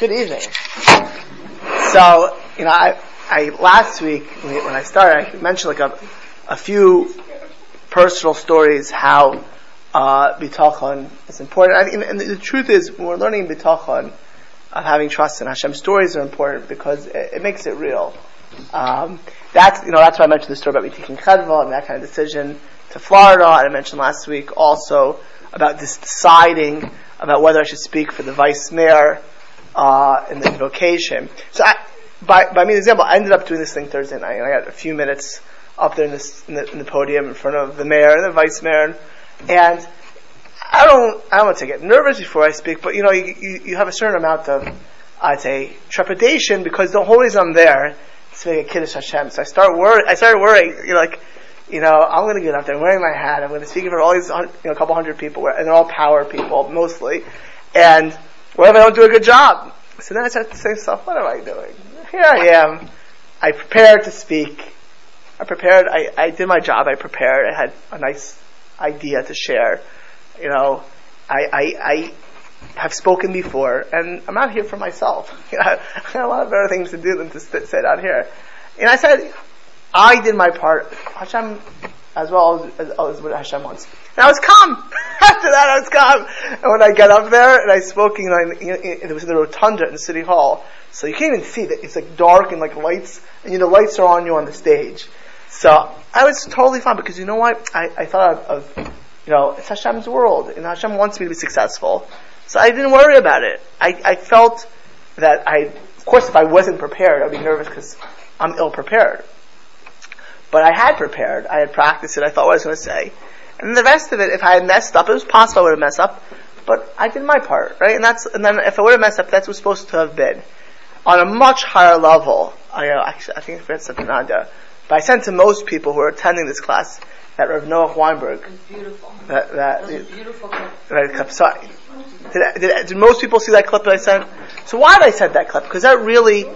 Good evening. So, you know, I, I last week when I started, I mentioned like a, a few personal stories how uh, bitachon is important. I mean, and the truth is, when we're learning bitachon, of having trust in Hashem, stories are important because it, it makes it real. Um, that's you know that's why I mentioned the story about me taking chedva and that kind of decision to Florida, and I mentioned last week also about this deciding about whether I should speak for the vice mayor uh, in the invocation. So I, by, by me, example, I ended up doing this thing Thursday night, and I got a few minutes up there in, this, in, the, in the podium in front of the mayor and the vice mayor, and I don't, I don't want to get nervous before I speak, but you know, you, you, you have a certain amount of, I'd say, trepidation because the whole reason I'm there is to make a kiddush Hashem. So I start worry, I started worrying, you know, like, you know, I'm going to get up there, I'm wearing my hat, I'm going to speak in front of all these, you know, a couple hundred people, and they're all power people, mostly, and what if I don't do a good job? So then I start to say to myself, what am I doing? Here I am. I prepared to speak. I prepared, I, I did my job, I prepared, I had a nice idea to share. You know, I, I, I have spoken before, and I'm not here for myself. You know, I have a lot of better things to do than to sit, sit out here. And I said, I did my part. Hashem, as well as, as, oh, as what Hashem wants. And I was calm. After that, I was calm. And when I got up there and I spoke, you know, in, in, in, it was in the rotunda in the city hall, so you can't even see that it's like dark and like lights, and you know, lights are on you on the stage. So I was totally fine because you know what? I, I thought of, of you know, it's Hashem's world, and Hashem wants me to be successful. So I didn't worry about it. I, I felt that I, of course, if I wasn't prepared, I'd be nervous because I'm ill prepared. But I had prepared. I had practiced it. I thought what I was going to say. And the rest of it, if I had messed up, it was possible I would have messed up. But I did my part, right? And that's, and then if I would have messed up, that's what was supposed to have been. On a much higher level, I, uh, actually, I think I forgot something, But I sent to most people who are attending this class, that Rav Noah Weinberg. Beautiful. That, that, it, beautiful clip. Sorry. Did, did, did, most people see that clip that I sent? So why did I send that clip? Because that really,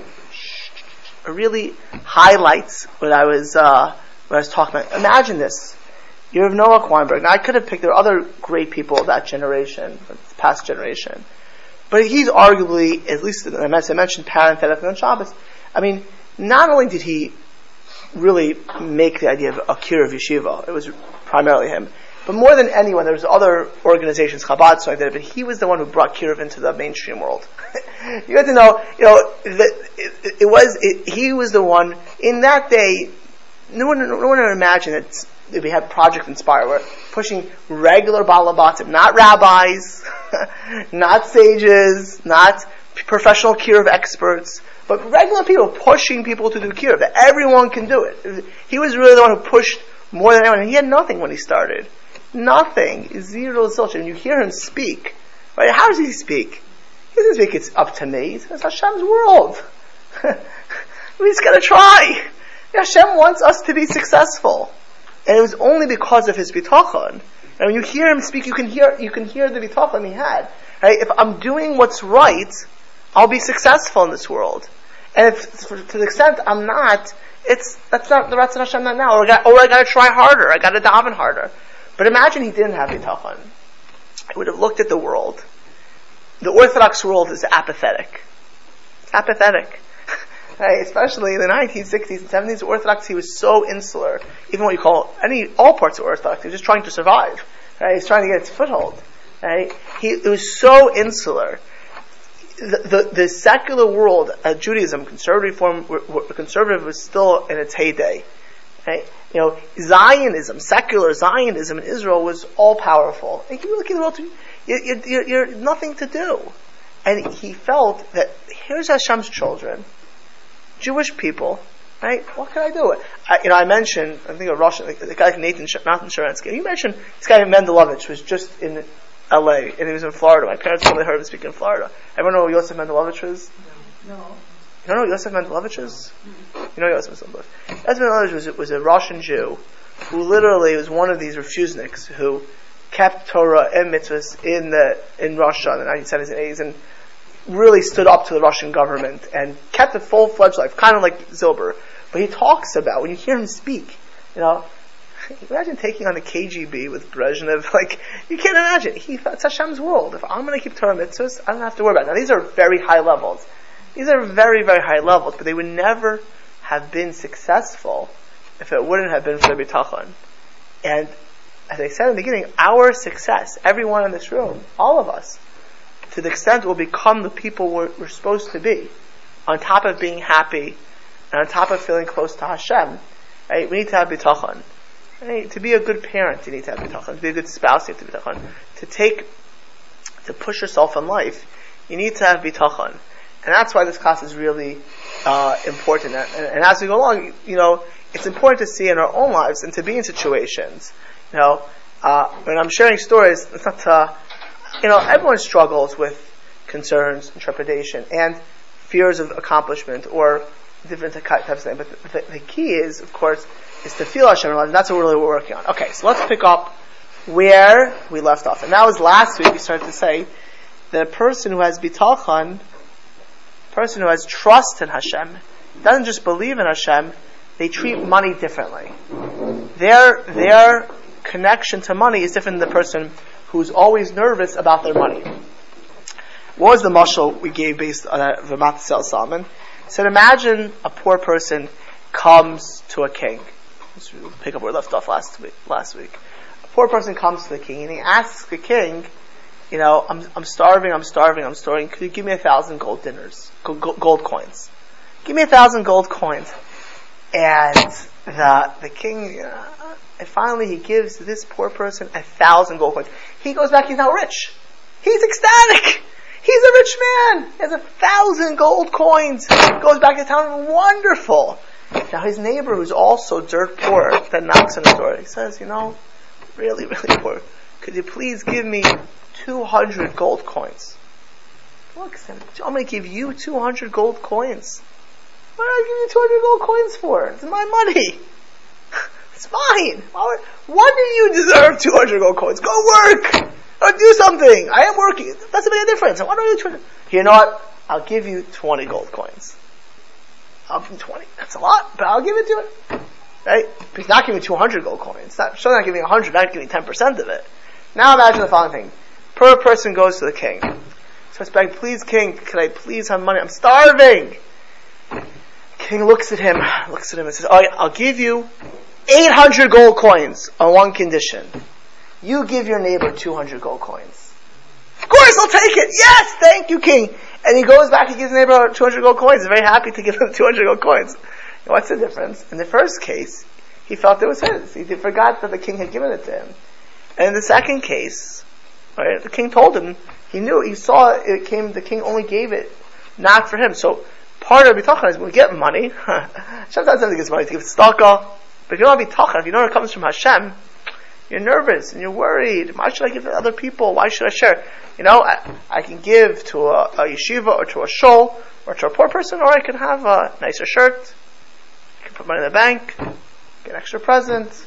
really highlights what I was, uh, what I was talking about. Imagine this. You have Noah Weinberg. Now I could have picked, there are other great people of that generation, past generation. But he's arguably, at least, as I mentioned, parenthetically on Shabbos. I mean, not only did he really make the idea of Akira of Yeshiva. It was primarily him. But more than anyone, there was other organizations, Chabad, so I did it, but he was the one who brought Kiruv into the mainstream world. you have to know, you know, that it, it, was, it, he was the one, in that day, no one, no one would imagine that, we had Project Inspire, we're pushing regular Balabatim, not rabbis, not sages, not professional Kiruv experts, but regular people pushing people to do that everyone can do it. He was really the one who pushed more than anyone. He had nothing when he started. Nothing. Zero zilch. When you hear him speak, right, how does he speak? He doesn't speak, it's up to me. It's Hashem's world. we just gotta try. Hashem wants us to be successful. And it was only because of his bitachon. And when you hear him speak, you can hear, you can hear the bitachon he had. Right? If I'm doing what's right, I'll be successful in this world. And if, to the extent I'm not, it's, that's not the Ratzon Hashem not now. Or I, got, or I gotta try harder. I gotta daven harder. But imagine he didn't have bitachon. He would have looked at the world. The Orthodox world is apathetic. It's apathetic. right? Especially in the 1960s and 70s, Orthodoxy was so insular. Even what you call any, all parts of Orthodoxy, just trying to survive. Right? He's trying to get its foothold. Right? He, it was so insular the, the, secular world, uh, Judaism, conservative form, conservative was still in its heyday. Right? You know, Zionism, secular Zionism in Israel was all powerful. And you look at the world, you, you, you're nothing to do. And he felt that here's Hashem's children, Jewish people, right? What can I do? I, you know, I mentioned, I think a Russian, the guy Nathan, Nathan Sharansky. You mentioned this guy Mendelovich was just in LA, and he was in Florida. My parents only heard him speak in Florida. Everyone know who Yosef Mendelovich is? No. Know who Yosef Mendelovich is? You know Yosef Mendelovich. Yosef Mendelovich was, was a Russian Jew who literally was one of these refuseniks who kept Torah and mitzvahs in the in Russia in the 1970s and 80s and really stood up to the Russian government and kept a full-fledged life, kind of like Zilber. But he talks about when you hear him speak, you know, Imagine taking on the KGB with Brezhnev. Like, you can't imagine. He, thought it's Hashem's world. If I'm going to keep Torah mitzvahs, I don't have to worry about it. Now, these are very high levels. These are very, very high levels, but they would never have been successful if it wouldn't have been for the bitachon. And as I said in the beginning, our success, everyone in this room, all of us, to the extent we'll become the people we're, we're supposed to be, on top of being happy, and on top of feeling close to Hashem, right, we need to have bitachon. Right? To be a good parent, you need to have bitachon. To be a good spouse, you need to have bitachon. To take, to push yourself in life, you need to have bitachon. And that's why this class is really uh, important. And, and, as we go along, you know, it's important to see in our own lives and to be in situations. You know, uh, when I'm sharing stories, it's not to, you know, everyone struggles with concerns and trepidation and fears of accomplishment or different types of things. But the, the, key is, of course, is to feel Hashem and that's what we're really working on. Okay, so let's pick up where we left off. And that was last week we started to say the person who has bitachon, person who has trust in Hashem, doesn't just believe in Hashem, they treat money differently. Their, their connection to money is different than the person who's always nervous about their money. What was the mushal we gave based on Ramat Salman? said, imagine a poor person comes to a king. Let's pick up where we left off last week. Last week, a poor person comes to the king and he asks the king, you know, I'm, I'm starving, I'm starving, I'm starving. Could you give me a thousand gold dinars, gold, coins? Give me a thousand gold coins. And the the king, uh, and finally he gives this poor person a thousand gold coins. He goes back. He's now rich. He's ecstatic. He's a rich man. He has a thousand gold coins. Goes back to town. Wonderful. Now his neighbor, who's also dirt poor, that knocks on the door. He says, "You know, really, really poor. Could you please give me 200 gold coins?" Look, I'm going to give you 200 gold coins. What did I give you 200 gold coins for? It's my money. it's fine. What do you deserve 200 gold coins? Go work! Or do something. I am working. Make a difference. Why don't you try You know what? I'll give you 20 gold coins. I'll give you 20. That's a lot, but I'll give it to it. Right? He's not giving 200 gold coins. Not, not giving 100, not giving 10% of it. Now imagine the following thing. Per person goes to the king. Please king, can I please have money? I'm starving! King looks at him, looks at him and says, I'll give you 800 gold coins on one condition. You give your neighbor 200 gold coins. Of course, I'll take it. Yes, thank you, king. And he goes back, he gives his neighbor 200 gold coins. He's very happy to give him 200 gold coins. What's the difference? In the first case, he felt it was his. He forgot that the king had given it to him. And in the second case, right, the king told him, he knew, he saw it came, the king only gave it not for him. So, part of bitachon is when we get money, sometimes something gets money to give tzedakah, but if you don't have bitachon, if you know it comes from Hashem, you're nervous and you're worried. Why should I give to other people? Why should I share? You know, I, I can give to a, a, yeshiva or to a shul or to a poor person, or I can have a nicer shirt. I can put money in the bank, get extra presents,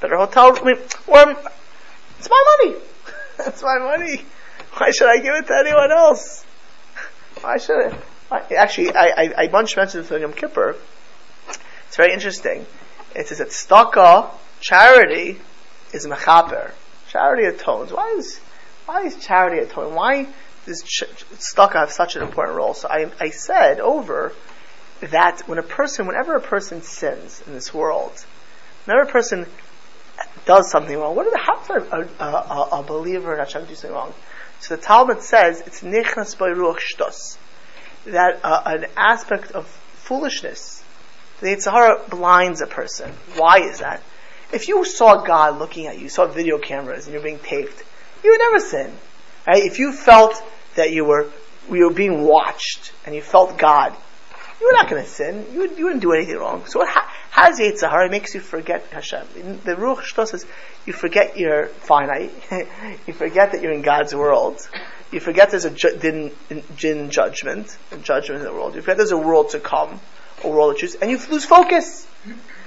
better hotel room. Or it's my money. That's my money. Why should I give it to anyone else? Why should I? Actually, I, I, I once mentioned this in Yom Kippur. It's very interesting. It says that tzedakah, charity, is mechaper. Charity atones. Why is why is charity atoning? Why does ch- have such an important role? So I, I said over that when a person, whenever a person sins in this world, whenever a person does something wrong, what are the, how does a, a, a, believer in Hashem do something wrong? So the Talmud says it's nichnas by ruach shtos, that uh, an aspect of foolishness, the Yetzer Hara blinds a person. Why is that? If you saw God looking at you, saw video cameras, and you're being taped, you would never sin. Right? If you felt that you were you were being watched and you felt God, you were not going to sin. You, you wouldn't do anything wrong. So what has Yetzer Hara? It makes you forget Hashem. The Ruach Shtos says you forget you're finite. you forget that you're in God's world. You forget there's a ju- judgment, a judgment in the world. You forget there's a world to come, a world to choose, and you lose focus.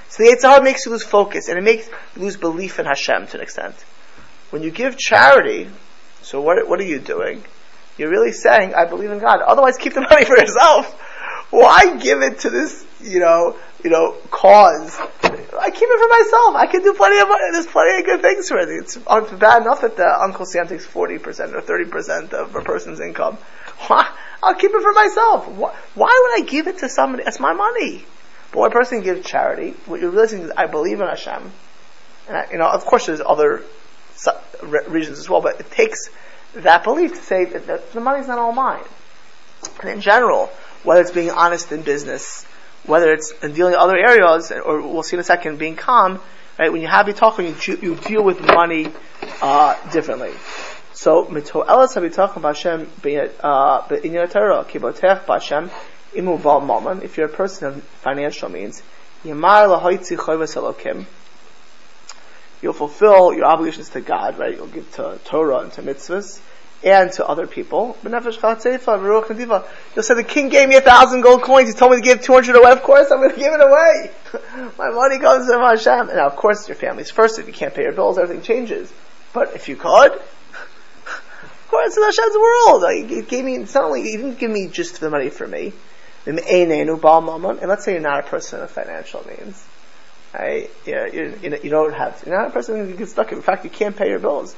So the Yetzer makes you lose focus, and it makes you lose belief in Hashem to an extent. When you give charity, so what, what are you doing? You're really saying, I believe in God. Otherwise, keep the money for yourself. Why give it to this, you know, you know, cause. I keep it for myself. I can do plenty of money. There's plenty of good things for it. It's bad enough that the Uncle Sam takes 40% or 30% of a person's income. I'll keep it for myself. Why would I give it to somebody? That's my money. But when a person gives charity, what you're realizing is, I believe in Hashem. And I, you know, of course there's other reasons as well, but it takes that belief to say that the money's not all mine. And in general, whether it's being honest in business, whether it's in dealing in other areas, or we'll see in a second, being calm, right? When you have bitachon, you, you deal with money uh, differently. So, mito elas habitachon b'Hashem b'inyan Torah kibotech b'Hashem imu val mammon. If you're a person of financial means, yamar lahoitzi choyvas elokim. You'll fulfill your obligations to God, right? You'll give to Torah and to mitzvahs and to other people. You'll say the king gave me a thousand gold coins. He told me to give two hundred away. Of course, I'm going to give it away. My money comes from Hashem. And now, of course, your family's first. If you can't pay your bills, everything changes. But if you could, of course, it's Hashem's world. Like, it gave me. It's not only he didn't give me just the money for me. And let's say you're not a person of financial means. Right? You, you, you don't have. You're not a person who gets stuck. In fact, you can't pay your bills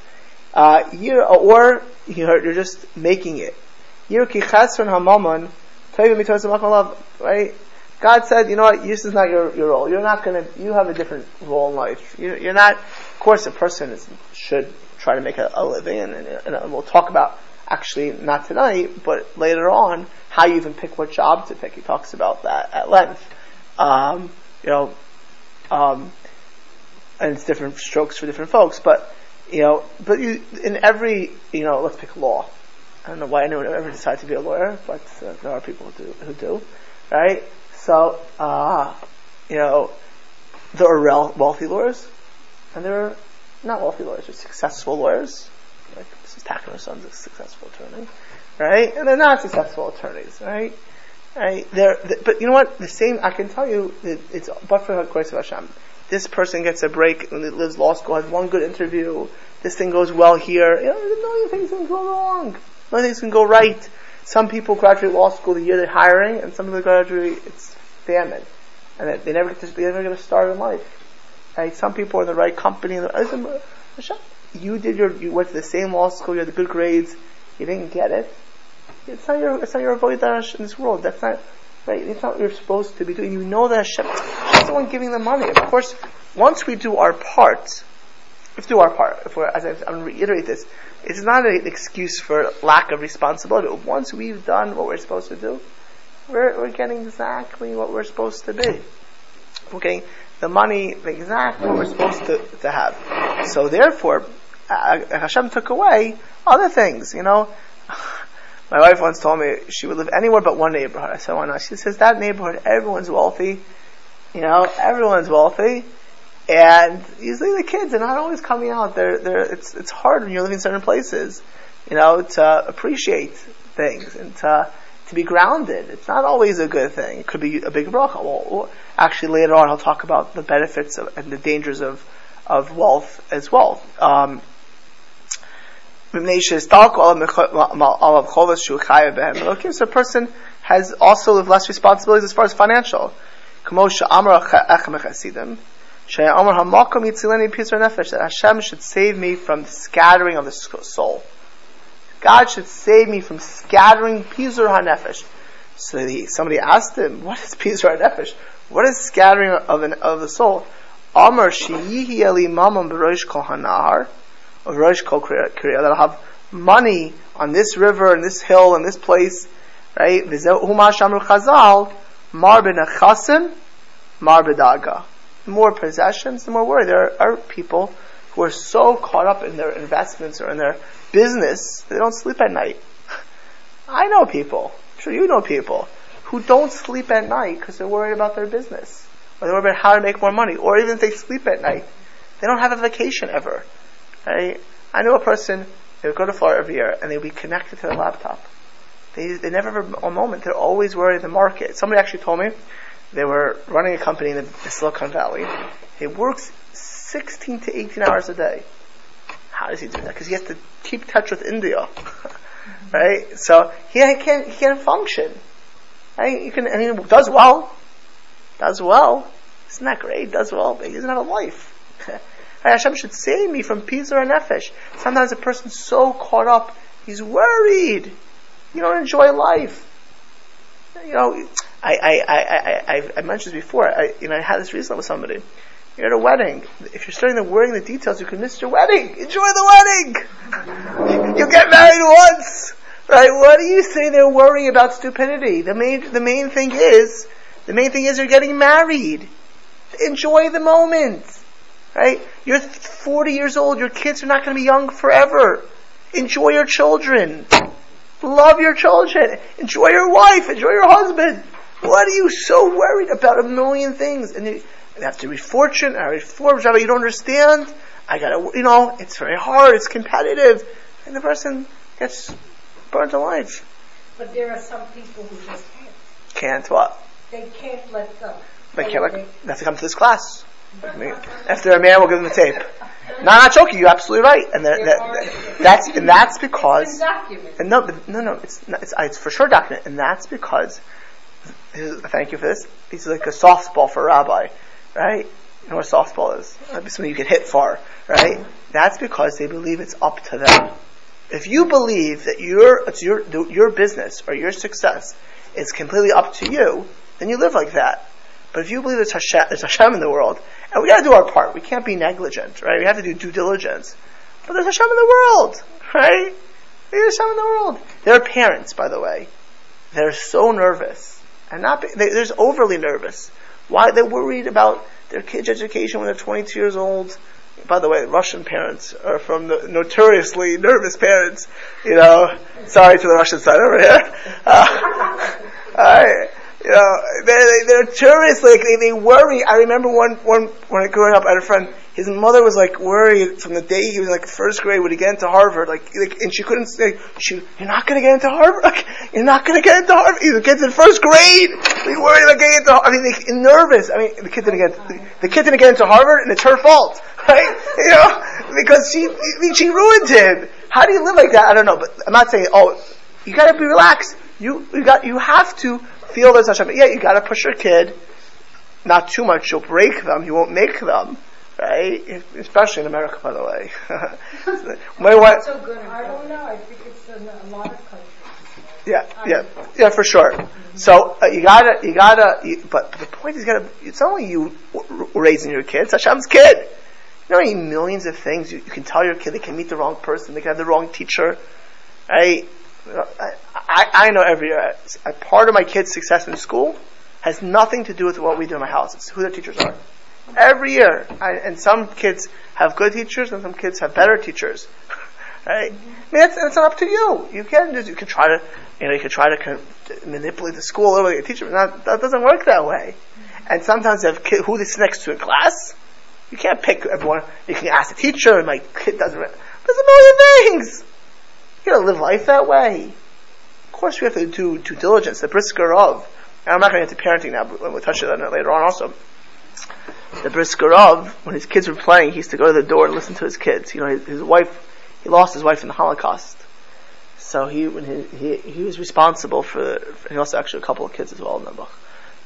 uh, you're, or you're, just making it. Right? God said, you know what, this is not your, your role. You're not gonna, you have a different role in life. You're, you're not, of course a person is, should try to make a, a living and, and, and, we'll talk about actually not tonight, but later on, how you even pick what job to pick. He talks about that at length. Um, you know, um, and it's different strokes for different folks, but you know, but you, in every, you know, let's pick law. I don't know why anyone ever decide to be a lawyer, but uh, there are people who do, who do, right? So, uh, you know, there are wealthy lawyers, and there are not wealthy lawyers, there's successful lawyers, like Mrs. Tackner's son's a successful attorney, right? And they're not successful attorneys, right? Right? They're, they, but you know what? The same, I can tell you, that it's but for the grace of Hashem this person gets a break it lives law school, has one good interview, this thing goes well here. You know, a million things can go wrong. Million things can go right. Some people graduate law school the year they're hiring, and some of people graduate, it's famine. And they, never get to, they never get a start in life. Right? Some people are in the right company. You did your, you went to the same law school, you had the good grades, you didn't get it. It's not your, it's not your avoid in this world. That's not, Right? It's not what you're supposed to be doing. You know that Hashem, Hashem's the one giving the money. Of course, once we do our part, if we do our part. If we're, as I, I'm reiterate this, it's not an excuse for lack of responsibility. Once we've done what we're supposed to do, we're, we're getting exactly what we're supposed to be. Getting the money exactly what we're supposed to, to have. So therefore, uh, Hashem took away other things, you know. My wife once told me she would live anywhere but one neighborhood. I said, why not? She says, that neighborhood, everyone's wealthy. You know, everyone's wealthy. And usually the kids are not always coming out. They're, they're, it's, it's hard when you're living in certain places, you know, to appreciate things and to, to be grounded. It's not always a good thing. It could be a big bracha. Well, actually later on I'll talk about the benefits of, and the dangers of, of wealth as well. Um, so a person has also less responsibilities as far as financial. That Hashem should save me from the scattering of the soul. God should save me from scattering pizur hanefesh. So the, somebody asked him, "What is pizur hanefesh? What is scattering of an, of the soul?" Amar sheyihi eli mamam kol of Rosh Kol Kriya, that'll have money on this river and this hill and this place, right? Huma Shamru Chazal, Mar Benachasim, Mar Bedaga. The more possessions, the more worry. There are people who are so caught up in their investments or in their business, they don't sleep at night. I know people, I'm sure you know people, who don't sleep at night because they're worried about their business. Or they're worried about how to make more money. Or even if they sleep at night, they don't have a vacation ever. Right? I know a person, they would go to Florida every year and they would be connected to their laptop. They, they never have a moment. They're always worried the market. Somebody actually told me they were running a company in the, the Silicon Valley. He works 16 to 18 hours a day. How does he do that? Because he has to keep touch with India. right? So he, can't, he can't function. Right? Can, and he does well. does well. Isn't that great? Does well, but he doesn't have a life. Hashem should save me from pizur hanefesh. Sometimes a person's so caught up, he's worried. You don't enjoy life. You know, I, I, I, I, I I mentioned this before. I, you know, I had this recently with somebody. You're at a wedding. If you're starting to worry the details, you can miss your wedding. Enjoy the wedding. You'll get married once, right? What are you sitting there worrying about stupidity? The main, the main thing is, the main thing is you're getting married. Enjoy the moment, right? You're 40 years old. Your kids are not going to be young forever. Enjoy your children. Love your children. Enjoy your wife. Enjoy your husband. What are you so worried about a million things? And you, have to be fortunate, I read Forbes, Rabbi, you don't understand. I gotta, you know, it's very hard, it's competitive. And the person gets burnt alive. But there are some people who just can't. Can't what? They can't let go. They can't let go. They have to come to this class. If they're a man, we'll give them the tape. No, I'm not joking. You're absolutely right, and that, that, that's and that's because and no, no, no, it's not, it's, it's for sure document, and that's because. Thank you for this. He's like a softball for a rabbi, right? You know what a softball is? That'd be something you can hit far, right? That's because they believe it's up to them. If you believe that your it's your your business or your success is completely up to you, then you live like that. But if you believe there's Hashem, there's Hashem in the world, and we got to do our part, we can't be negligent, right? We have to do due diligence. But there's Hashem in the world, right? There's Hashem in the world. Their parents, by the way, they're so nervous and not be, they, they're overly nervous. Why they're worried about their kids' education when they're 22 years old. By the way, Russian parents are from the notoriously nervous parents. You know, sorry to the Russian side over here. Uh, Uh, you know, they're, they're tourists, like, they, they worry. I remember one, one, when I grew up, I had a friend, his mother was like worried from the day he was like first grade would he get into Harvard, like, like and she couldn't say, she, you're not gonna get into Harvard, like, you're not gonna get into Harvard, he gets in first grade, he's worried about getting into, I mean, they, nervous, I mean, the kid didn't get, oh the, the kid didn't get into Harvard, and it's her fault, right? You know, because she, I mean, she ruined him. How do you live like that? I don't know, but I'm not saying, oh, you gotta be relaxed. You, you got, you have to feel there's Hashem. Yeah, you gotta push your kid. Not too much, you'll break them, you won't make them. Right? Especially in America, by the way. My wife, so good. I don't know. I think it's in a lot of countries. Yeah, yeah, yeah, for sure. Mm-hmm. So uh, you gotta, you gotta. You, but, but the point is, you gotta. It's only you raising your kids. Hashem's kid. You know, how many millions of things you, you, can tell your kid they can meet the wrong person, they can have the wrong teacher, right? I, I know every uh, part of my kids' success in school has nothing to do with what we do in my house. It's who their teachers are. Every year, I, and some kids have good teachers, and some kids have better teachers. right? I mean, it's, it's up to you. You can just, you can try to, you know, you can try to of manipulate the school or your teacher, but not, that doesn't work that way. And sometimes you have kid, who they sit next to in class. You can't pick everyone. You can ask the teacher, and my kid doesn't. There's a million things. You gotta live life that way. Of course, we have to do due diligence, the Brisker Rav. And I'm not going to get to parenting now, but we'll touch on it later on also. The Brisker Rav, when his kids were playing, he used to go to the door and listen to his kids. You know, his, his wife, he lost his wife in the Holocaust. So he, when he, he, he was responsible for, he also actually a couple of kids as well in book.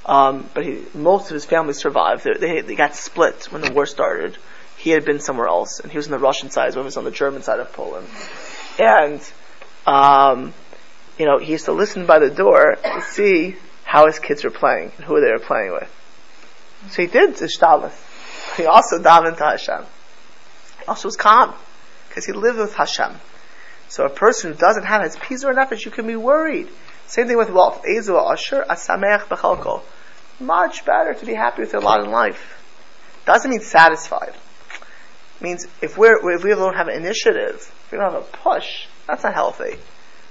Um, but he, most of his family survived. They, they, they, got split when the war started. He had been somewhere else, and he was on the Russian side, so he was on the German side of Poland. And, um, you know, he used to listen by the door to see how his kids were playing and who they were playing with. So he did hishtadlus. He also davened to Hashem. He also was calm because he lived with Hashem. So a person who doesn't have his peace or nefesh, you can be worried. Same thing with wealth. Ezu asher asamech bechalko. Much better to be happy with your lot in life. Doesn't mean satisfied. It means if we're if we don't have an initiative, we don't have a push, that's not healthy.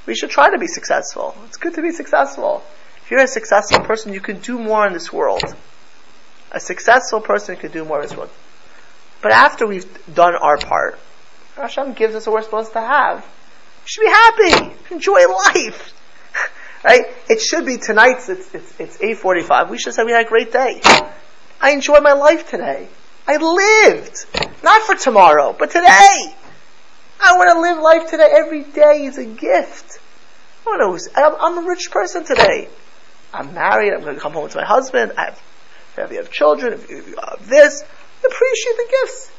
We should try to be successful. It's good to be successful. If you're a successful person, you can do more in this world. A successful person can do more in this world. But after we've done our part, Hashem gives us what we're supposed to have. We should be happy. Enjoy life. right? It should be tonight's, it's, it's, it's 8.45. We should say we had a great day. I enjoyed my life today. I lived. Not for tomorrow, but today. I want to live life today. Every day is a gift. I want to, I'm, I'm a rich person today. I'm married. I'm going to come home to my husband. I have if you have children, if you have this, appreciate the gifts.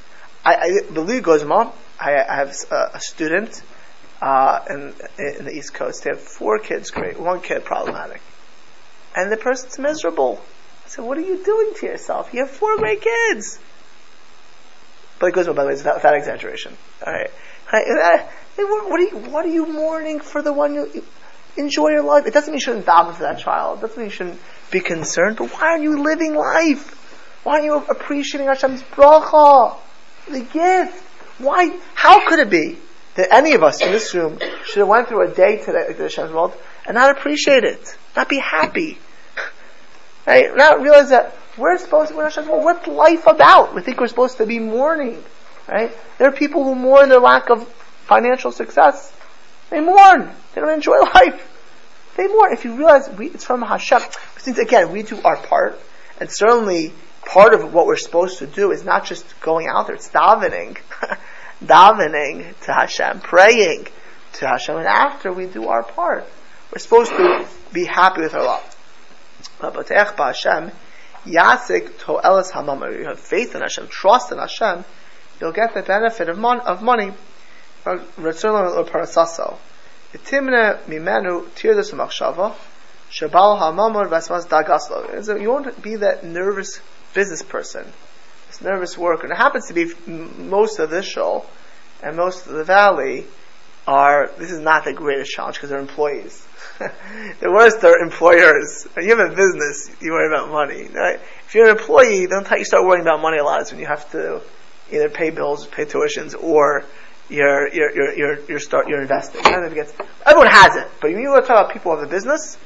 I, I believe goes, mom. I, I have a, a student uh, in, in the East Coast. They have four kids, great. One kid problematic, and the person's miserable. I said, "What are you doing to yourself? You have four great kids." But it goes, by the way, it's without exaggeration. All right. Eh, what are you, what are you mourning for the one you, enjoy your life? It doesn't mean you shouldn't daven for that child. It doesn't mean you shouldn't be concerned. But why aren't you living life? Why aren't you appreciating Hashem's bracha? The gift. Why? How could it be that any of us in this room should have went through a day today like Hashem's world and not appreciate it, not be happy, right? Not realize that we're supposed to, we're Hashem's world. What's life about? We think we're supposed to be mourning, right? There are people who mourn their lack of financial success. They mourn. They don't enjoy life. They mourn. If you realize we, it's from Hashem, since again we do our part, and certainly part of what we're supposed to do is not just going out there, it's davening. davening to Hashem, praying to Hashem, and after we do our part, we're supposed to be happy with our lot. But Hashem, Yasik to'elas hamam. You have faith in Hashem, trust in Hashem, you'll get the benefit of, mon- of money. Parasaso. Itimne mimenu tirdas machshava. Shabal hamamor vasmas dagaslo. You won't be that nervous business person, this nervous worker. And it happens to be most of this show and most of the valley are, this is not the greatest challenge because they're employees. the worst are employers. You have a business, you worry about money. Right? If you're an employee, time you start worrying about money a lot is when you have to either pay bills, pay tuitions, or you're, you're, you're, you're, you're, start, you're investing. Everyone has it. But when you talk about people have a business,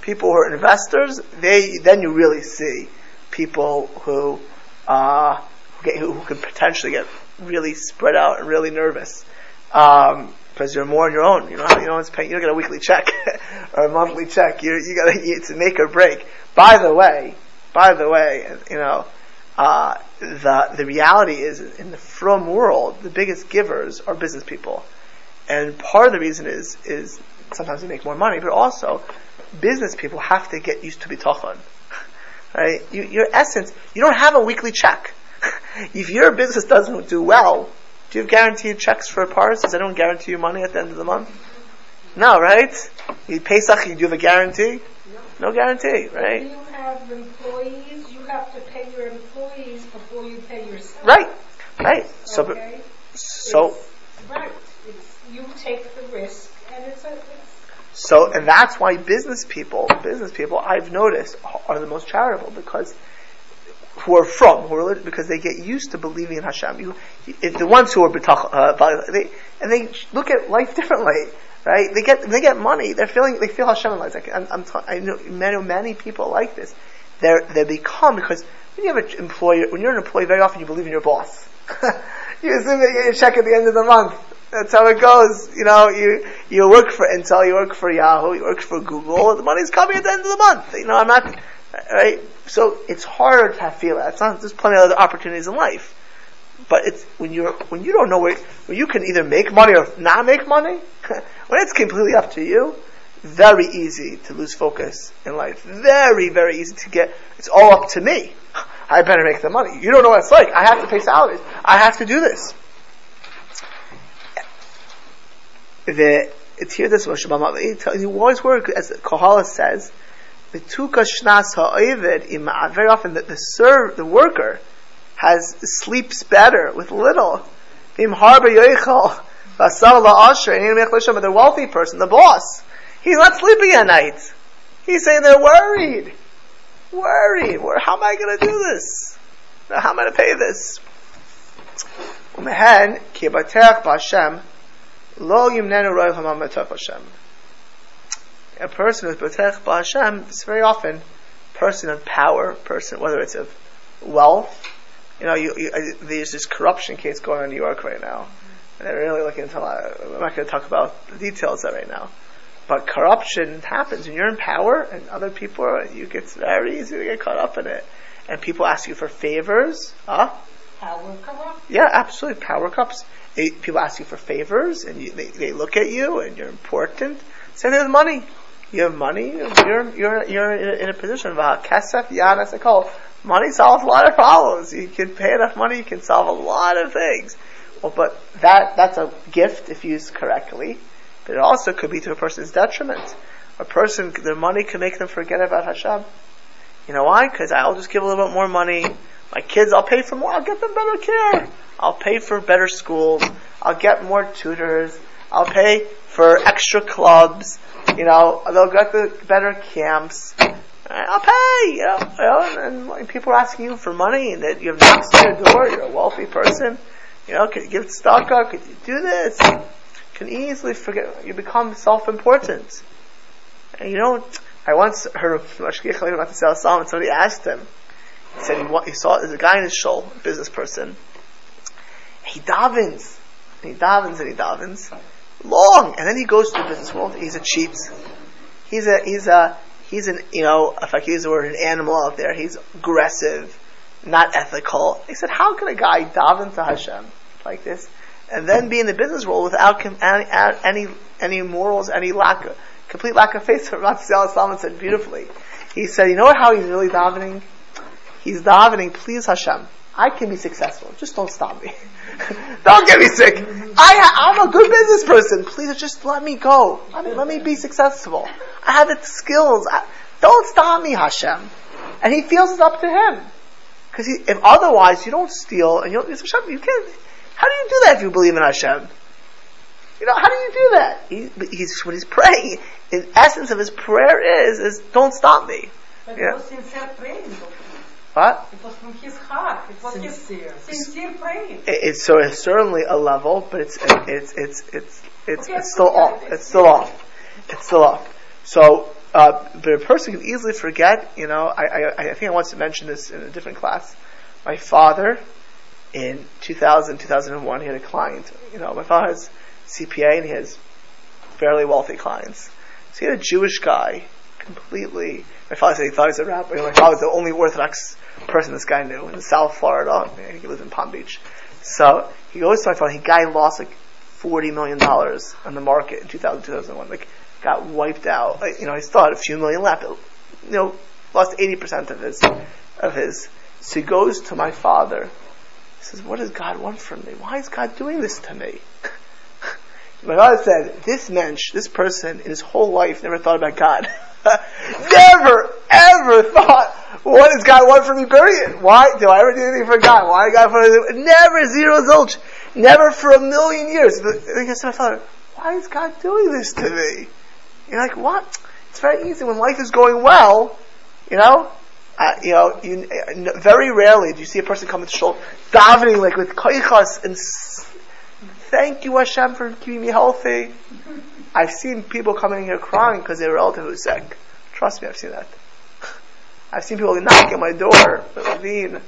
people who are investors, they, then you really see people who, uh, who, get, who, who could potentially get really spread out and really nervous. Um, because you're more on your own. You know, you don't pay, you don't get a weekly check or a monthly check. You you got to it's a make or break. By the way, by the way, you know, uh, the the reality is in the frum world, the biggest givers are business people, and part of the reason is is sometimes they make more money, but also business people have to get used to bitachon. Right? You, your essence, you don't have a weekly check. if your business doesn't do well, do you have guaranteed checks for parts? Does anyone guarantee you money at the end of the month? No, right? You Pesach, you do you have a guarantee? No, no guarantee, right? When you have employees, have to pay your employees before you pay yourself. Right, right. So, okay. so. It's, right. It's, you take the risk, and it's a, so, and that's why business people, business people, I've noticed, are the most charitable because who are frum, who are religious, because they get used to believing in Hashem. You, if the ones who are betach, uh, they, and they look at life differently, right? They get, they get money, they're feeling, they feel Hashem in life. Like, I'm, I'm ta- I know many, many people like this. They're, they become, because when you have an employer, when you're an employee, very often you believe in your boss. you assume that you get your check at the end of the month. That's how it goes. You know, you you work for Intel, you work for Yahoo, you work for Google. The money's coming at the end of the month. You know, I'm not right. So it's harder to feel that. It's not. There's plenty of other opportunities in life, but it's when you're when you don't know where when you can either make money or not make money. when it's completely up to you, very easy to lose focus in life. Very very easy to get. It's all up to me. I better make the money. You don't know what it's like. I have to pay salaries. I have to do this. the it's here this Moshe you always work as Koheles says the tuka shnas ha'ovid uh, very often the, the the worker has sleeps better with little the wealthy person the boss he's not sleeping at night he's saying they're worried worried how am I going to do this how am I going to pay this Umehen kibatech b'Hashem Lo yimnenu roiv hamam Hashem. A person who's betech Hashem is very often person of power, person whether it's of wealth. You know, you, you, there's this corruption case going on in New York right now, and they're really looking into. I'm not going to talk about the details of it right now, but corruption happens when you're in power, and other people, are, you get very easy to get caught up in it, and people ask you for favors. Huh? Power corrupt. Yeah, absolutely. Power cups people ask you for favors and you, they, they look at you and you're important. Send them money. You have money, you're, you're, you're in a position of uh, kesef yanas call Money solves a lot of problems. You can pay enough money, you can solve a lot of things. Well, but that, that's a gift if used correctly. But it also could be to a person's detriment. A person, their money can make them forget about Hashem. You know why? Because I'll just give a little bit more money. My kids, I'll pay for more. I'll get them better care. I'll pay for better schools. I'll get more tutors. I'll pay for extra clubs. You know, they'll get the better camps. I'll pay. You know, you know and, people are asking you for money, and that you have knocks on your door. You're a wealthy person. You know, could you give stock up? Could you do this? Can easily forget. You become self-important, and you don't. I once heard of Mashgiach about the Sal Solomon. Somebody asked him. He said he, he saw there's a guy in his shul, a business person. He davens, and he davens, and he davens long, and then he goes to the business world. He's a cheat. He's a he's a he's an you know if I can use the word an animal out there. He's aggressive, not ethical. He said, how can a guy daven to Hashem like this, and then be in the business world without any any, morals, any lack of complete lack of faith. Ratzal Salman said beautifully. He said, you know how he's really davening? He's davening, please Hashem, I can be successful. Just don't stop me. don't get me sick. I, I'm a good business person. Please just let me go. I mean, let me be successful. I have the skills. I, don't stop me, Hashem. And he feels it's up to him. Because if otherwise you don't steal and you you can't, how do you do that if you believe in Hashem? You know, how do you do that? He, he's, what he's praying, the essence of his prayer is, is don't stop me. But yeah. It was sincere praying. What? It was from his heart. It was sincere. his sincere praying. It, it's so it's certainly a level, but it's it's it's it's it's, okay, it's still off. It's still off. It's still off. So, uh, but a person can easily forget. You know, I, I I think I once to mention this in a different class. My father, in 2000 2001, he had a client. You know, my father has CPA and he has fairly wealthy clients. So he had a Jewish guy, completely. My father said he thought he was a rabbi. My father was the only Orthodox person this guy knew in South Florida. He lived in Palm Beach. So he goes to my father. He guy lost like forty million dollars on the market in 2000, 2001. Like got wiped out. You know, he still had a few million left. You know, lost eighty percent of his of his. So he goes to my father. He says, "What does God want from me? Why is God doing this to me?" my father said, "This mensch, this person, in his whole life, never thought about God." never, ever thought, what does God want from me, period? Why? Do I ever do anything for God? Why God for? Never, zero zilch. Never for a million years. I said my father, why is God doing this to me? You're like, what? It's very easy when life is going well, you know, uh, you know, you, uh, very rarely do you see a person come to shul davening like with koichas and thank you Hashem for keeping me healthy. I've seen people coming here crying because their relative was sick. Trust me, I've seen that. I've seen people knock at my door, Levine.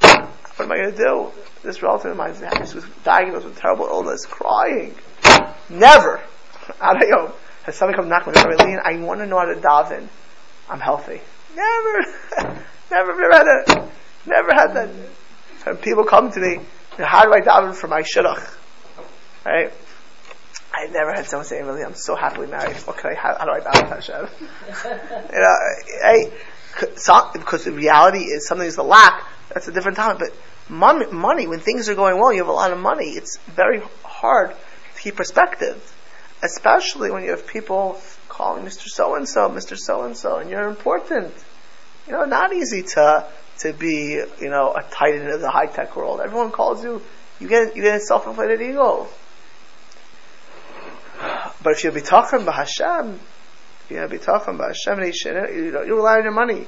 What am I going to do? This relative of mine was diagnosed with terrible illness, crying. Never. I don't know. Has somebody come knock on my door, Levine, I want to know how to daven. I'm healthy. Never. never, never had that. Never had that. And people come to me, how do I daven for my shidduch? Right? I never had someone say, "Really, I'm so happily married. What can I? How, how do I balance Hashem?" you know, I, because the reality is something is a lack. That's a different topic. But money, money, when things are going well, you have a lot of money. It's very hard to keep perspective, especially when you have people calling Mr. So and So, Mr. So and So, and you're important. You know, not easy to to be, you know, a titan of the high tech world. Everyone calls you. You get you get a self inflated ego. But if you'll be talking about Hashem, you'll be talking about Hashem, you, know, you rely on your money.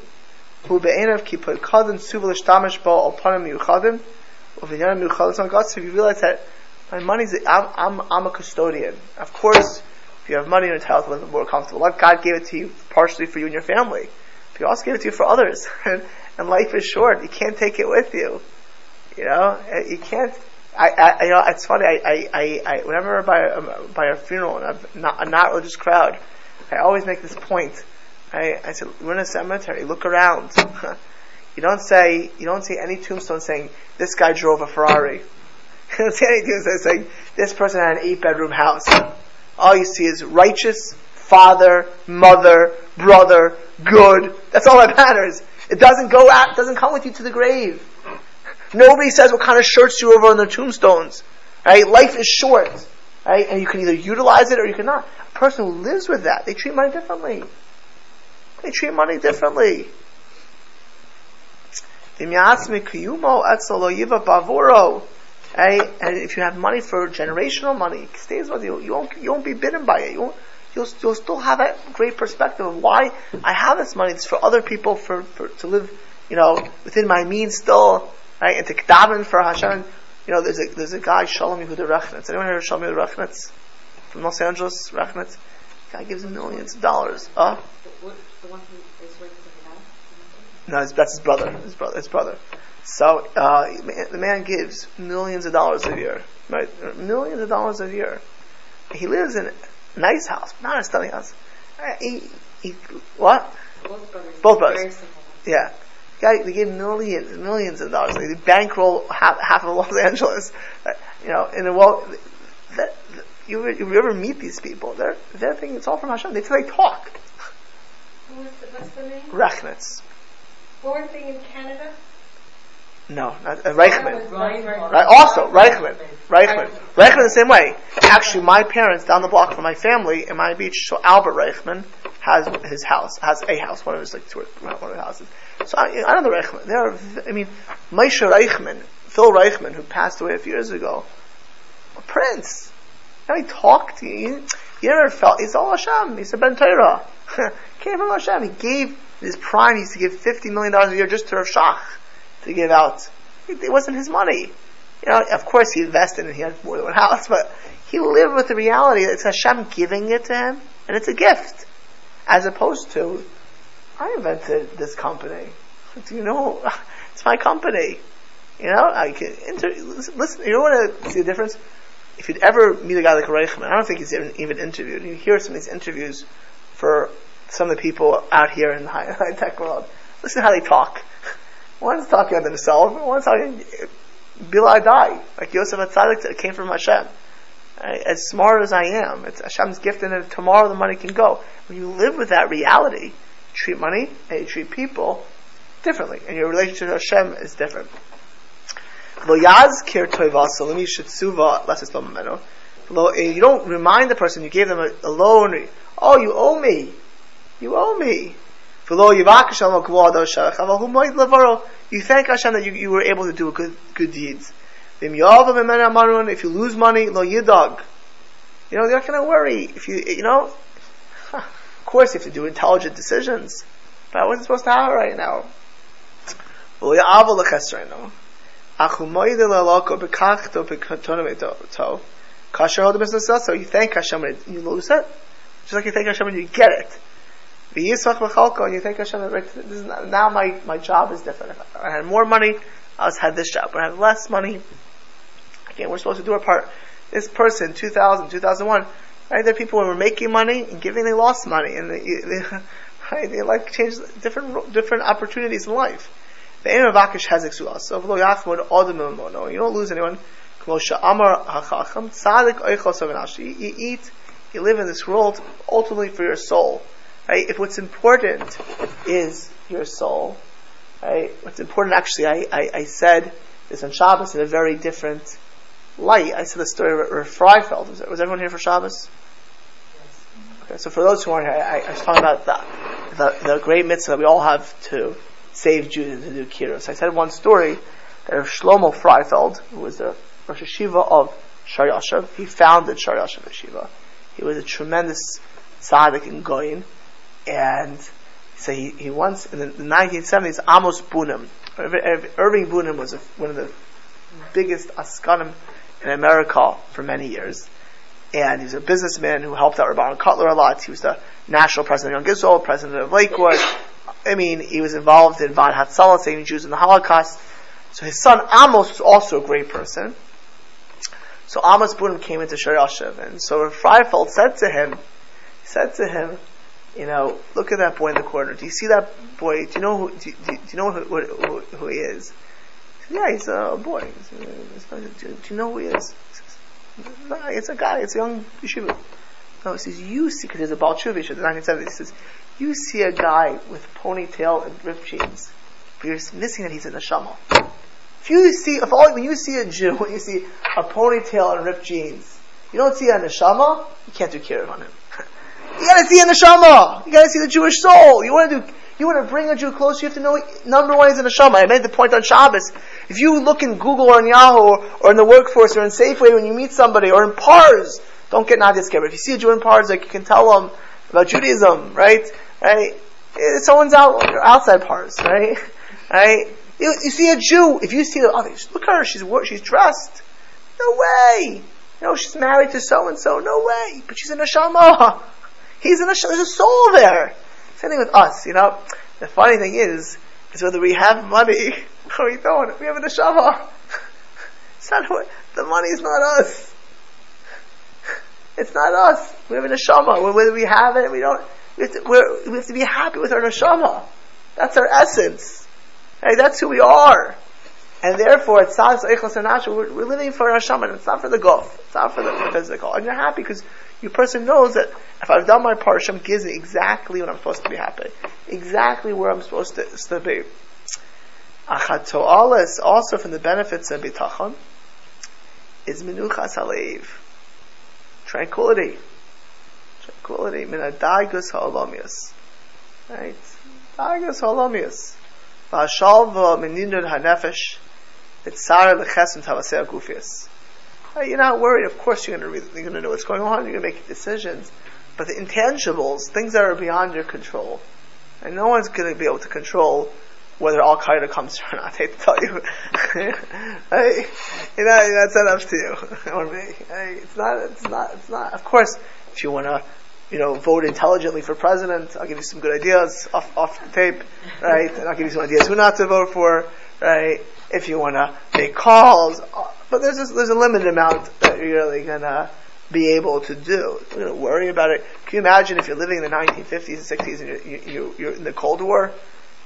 Who be'enav ki kadin suvel ishtamish bo alpanim yuchadim, uvinyanim yuchadim on God. So if you realize that my money's, I'm, I'm, I'm a custodian. Of course, if you have money, you're entitled to live more comfortable. God gave it to you partially for you and your family. But He also gave it to you for others. and, life is short. You can't take it with you. You know, uh, you can't, I, I, you know, it's funny. I, I, I, whenever by a, by a funeral and a not, a not religious crowd, I always make this point. I, I said, we're in a cemetery. Look around. you don't say, you don't see any tombstone saying this guy drove a Ferrari. you don't see any tombstone saying this person had an eight bedroom house. All you see is righteous, father, mother, brother, good. That's all that matters. It doesn't go out, it doesn't come with you to the grave. Nobody says what kind of shirts you over on their tombstones. Right? Life is short. Right? And you can either utilize it or you cannot. A person who lives with that, they treat money differently. They treat money differently. Right? And if you have money for generational money, it stays with you. You won't, you won't be bitten by it. You won't, you'll, you'll still have that great perspective of why I have this money. It's for other people, for, for to live, you know, within my means still, right? And to daven for Hashem. You know, there's a, there's a guy, Shalom Yehuda Rechnitz. Anyone heard of Shalom Yehuda Rechnitz? From Los Angeles, Rechnitz? Guy gives millions of dollars. Uh? No, that's his brother. His brother. His brother. So uh, the man gives millions of dollars a year, right? Millions of dollars a year. He lives in a nice house, not a stunning house. Uh, he, he, what? Both brothers. Both brothers. Yeah. Guy, they give millions, millions of dollars. They bankroll half, half of Los Angeles. Uh, you know, in the world, that, you, you ever meet these people? They're they're thinking it's all from Hashem. They they talk. What's the, what's the name? Rechnitz. Born thing in Canada. No, not, uh, Reichman. Right, also, Reichman. Reichman. Reichman the same way. Actually, my parents down the block from my family in my beach, so Albert Reichman has his house, has a house, one of his like two or one of the houses. So I, I know the Reichman. There are, I mean, Moshe Reichman, Phil Reichman, who passed away a few years ago, a prince. You know, he talked, he, he never felt, he's all Hashem, he's a Ben Torah. Came from Hashem. He gave, his prime, he used to give $50 million a year just to Rav Shach to give out. It, wasn't his money. You know, of course he invested and he had more than one house, but he lived with the reality that it's Hashem giving it to him, and it's a gift. As opposed to, I invented this company. Do you know? It's my company. You know, I can inter- listen. You don't want to see the difference. If you'd ever meet a guy like Reichman, I don't think he's even, even interviewed. You hear some of these interviews for some of the people out here in the high, high tech world. Listen to how they talk. One's talking about themselves, one's talking Biladai, like Yosef Atzadik came from Hashem. Right? As smart as I am, it's Hashem's gift, and tomorrow the money can go. When you live with that reality, treat money and you treat people differently, and your relationship to Hashem is different. You don't remind the person you gave them a, a loan. Oh, you owe me. You owe me. You thank Hashem that you, you were able to do good, good deeds. If you lose money, lo yidag. You know, you're not going to worry. If you, you know, of course you have to do intelligent decisions. But I wasn't supposed to have it right now. So you thank Hashem when you lose it, just like you thank Hashem when you get it. V'chalko, and you think Hashem, right, this is not, now my, my job is different. If I had more money, I was had this job. When I have less money, again, we're supposed to do our part. This person, 2000, 2001, right, there are people when we're making money and giving, they lost money, and they, they right, they like change different, different opportunities in life. The aim of Akish has exulas. So, you don't lose anyone. You eat, you live in this world ultimately for your soul. Right? If what's important is your soul, right? What's important actually, I, I, I said this on Shabbos in a very different light. I said the story of Rav Freifeld. Was, was everyone here for Shabbos? Okay, so for those who aren't here, I, I was talking about the, the, the, great mitzvah that we all have to save Jews and to do kiruv. I said one story that of Shlomo Freifeld, who was the Rosh Hashiva of Sh'or Yoshuv, he founded Sh'or Yoshuv Yeshiva. He was a tremendous tzaddik and goyin and so he, he once in the 1970s Amos Bunim, Irving Bunim was a, one of the biggest askanim in America for many years, and he was a businessman who helped out Reb Aharon Kotler a lot. He was the national president of Young Israel, president of Lakewood. I mean, he was involved in Vaad Hatzalah, saving Jews in the Holocaust. So his son Amos was also a great person. So Amos Bunim came into Sh'or and so Freifeld said to him, he said to him, you know, look at that boy in the corner. Do you see that boy? Do you know who? Do, you, do you know who, who, who, he is? Yeah, he's a boy. Do, you know who he is? No, it's a guy. It's a young yeshiva. No, he says, you see, because there's a Baal Tshuva, the 1970s, he says, you see a guy with ponytail and ripped jeans, but you're missing that he's in a neshama. If you see, if all, when you see a Jew, when you see a ponytail and ripped jeans, you don't see a neshama, you can't do kiruv on him. You gotta see a neshama. You gotta see the Jewish soul. You wanna do, you wanna bring a Jew closer, you have to know, number one, he's a neshama. I made the point on Shabbos. If you look in Google or in Yahoo, or, or in the workforce, or in Safeway when you meet somebody, or in Pars, don't get Nadia scared. If you see a Jew in Pars, like you can tell them about Judaism, right? Right? Eh, someone's out outside Pars, right? Right? You, you see a Jew, if you see oh, the other, look at her, she's she's dressed. No way. You know, she's married to so and so. No way. But she's in a neshama. He's in a there's a soul there. Same thing with us. You know, the funny thing is, is whether we have money or we don't. We have a neshama. It's not the money is not us. It's not us. We have a neshama. Whether we have it, we don't. We have to, we have to be happy with our neshama. That's our essence. Hey, that's who we are. And therefore, it's not we're, we're living for our neshama. It's not for the golf. It's not for the physical. And you're happy because your person knows that if I've done my part, Hashem gives me exactly what I'm supposed to be happy. Exactly where I'm supposed to, to be. Achat to'alis, also from the benefits of bitachon, is menuchas tranquility. Tranquility. Min adaigus ha'olamius. Right? Adaigus ha'olamius. V'ashalva meninud ha'nefesh. Itzar leches and tavaseh gufius. You're not worried. Of course you're going to you're going to know what's going on. You're going to make decisions. But the intangibles, things that are beyond your control, and no one's going to be able to control whether Al Qaeda comes or not. I hate to tell you, hey, you know that's not up to you or me. It's not. It's not. It's not. Of course, if you want to, you know, vote intelligently for president, I'll give you some good ideas off off the tape, right? And I'll give you some ideas who not to vote for, right? If you want to make calls, but there's a, there's a limited amount that you're really gonna be able to do. You're gonna worry about it. Can you imagine if you're living in the 1950s and 60s and you're, you, you're in the Cold War?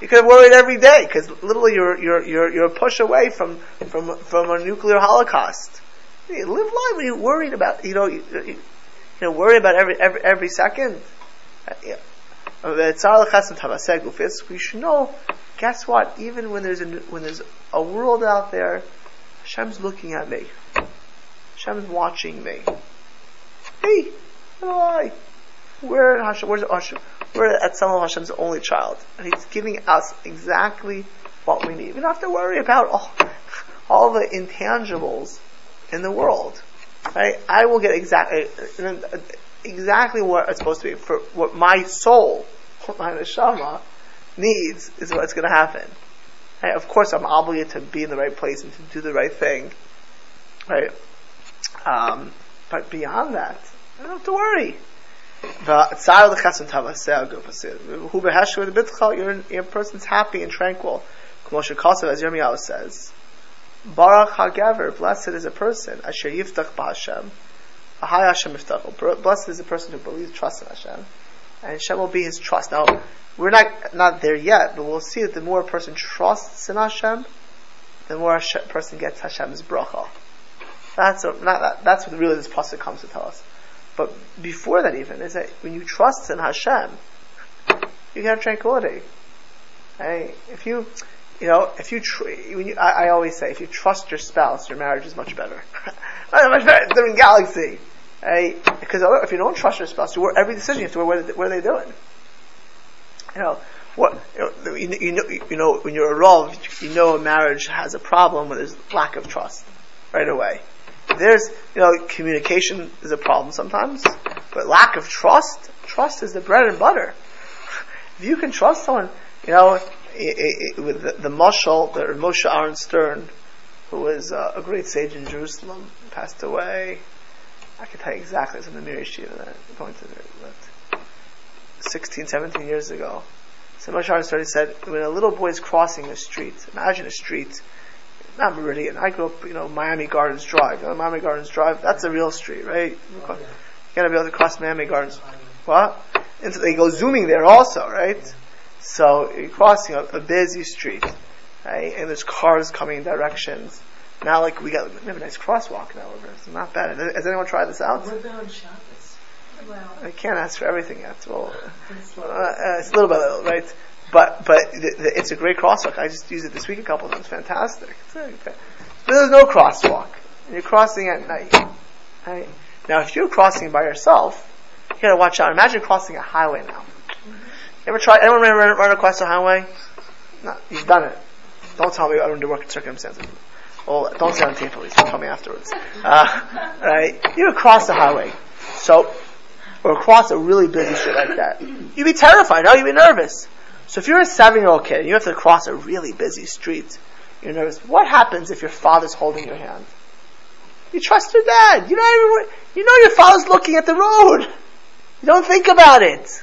You could have worried every day because literally you're, you're, you're, you're a push away from, from, from a nuclear holocaust. You live life you're worried about, you know, you, you, know, worry about every, every, every second. Uh, uh, we should know, guess what? Even when there's a, when there's a world out there, Hashem's looking at me. Hashem's watching me. Hey, I? Where Hashem, where's Hashem? We're at some of Hashem's only child. And He's giving us exactly what we need. We don't have to worry about all, all the intangibles in the world. Right? I will get exactly, exactly what it's supposed to be for what my soul, my neshama needs is what's going to happen. Right? Of course, I'm obligated to be in the right place and to do the right thing. Right? Um, but beyond that, I don't have to worry. You're, your person's happy and tranquil. As Yirmiyahu says, Baruch HaGever, blessed is a person, Asher Yiftach B'Hashem, Ahai Hashem Yiftach, blessed is a person who believes, trusts in Hashem, and Hashem will be his trust. Now, we're not, not there yet, but we'll see that the more a person trusts in Hashem, the more a person gets Hashem's bracha. That's, a, not, that, that's what really this pasuk comes to tell us. But before that even, is that when you trust in Hashem, you can have tranquility. Hey, if you, you know, if you, tr- you I, I, always say, if you trust your spouse, your marriage is much better. much better, it's a different galaxy. Hey, because if you don't trust your spouse, you every decision you have to worry what, what are they doing. You know, what, you know, you know, you know, when you're a rav, you know a marriage has a problem when there's lack of trust right away. There's, you know, communication is a problem sometimes, but lack of trust, trust is the bread and butter. If you can trust someone, you know, it, it, it, with the, the Mashal, the Moshe Aaron Stern, who was uh, a great sage in Jerusalem, passed away. I can tell you exactly, it's in the Mir Yeshiva that I going to but 16, 17 years ago. So Moshe Aaron said, when a little boy is crossing a street, imagine a street, not Meridian. I grew up, you know, Miami Gardens Drive. You know, Miami Gardens Drive, that's a real street, right? Oh. You gotta be able to cross Miami Gardens. What? And so they go zooming there also, right? So you're crossing a, a busy street, right? And there's cars coming in directions. Now, like we got we have a nice crosswalk now over. It's not bad. Has anyone tried this out? What about Shabbos? Well, I can't ask for everything yet. Well, uh, uh, it's a little by little, right? But but the, the, it's a great crosswalk. I just used it this week a couple of times. Fantastic. But there's no crosswalk. And you're crossing at night. Right? Now, if you're crossing by yourself, you gotta watch out. Imagine crossing a highway now. You ever try? Anyone run, run across a highway? No, you've done it. Don't tell me under what circumstances. Well, don't say on tape, please. Tell me afterwards. Uh, right? You cross the highway. So, or across a really busy street like that. You'd be terrified. No, you'd be nervous. So if you're a seven-year-old kid and you have to cross a really busy street, you're nervous. What happens if your father's holding your hand? You trust your dad. You know, you know your father's looking at the road. You don't think about it.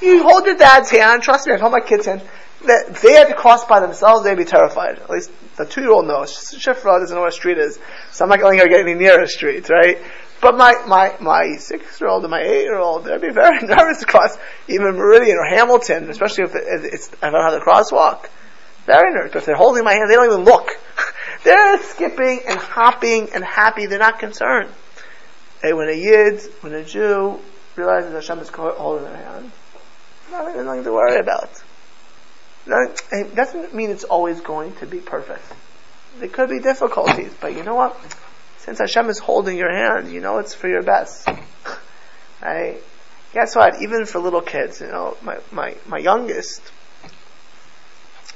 You hold your dad's hand. Trust me, I hold my kid's hand. That they had to cross by themselves, they'd be terrified. At least the two-year-old knows. Shifra doesn't know what a street is, so I'm not going to get any near a street, right? But my, my, my six-year-old and my eight-year-old, they'd be very nervous to cross even Meridian or Hamilton, especially if it's, I don't have the crosswalk. Very nervous. But if they're holding my hand, they don't even look. they're skipping and hopping and happy. They're not concerned. Hey, when a Yid, when a Jew realizes Hashem is holding their hand, not even nothing to worry about. It doesn't mean it's always going to be perfect. There could be difficulties, but you know what? Since Hashem is holding your hand, you know it's for your best. right? Guess what? Even for little kids, you know, my, my, my youngest,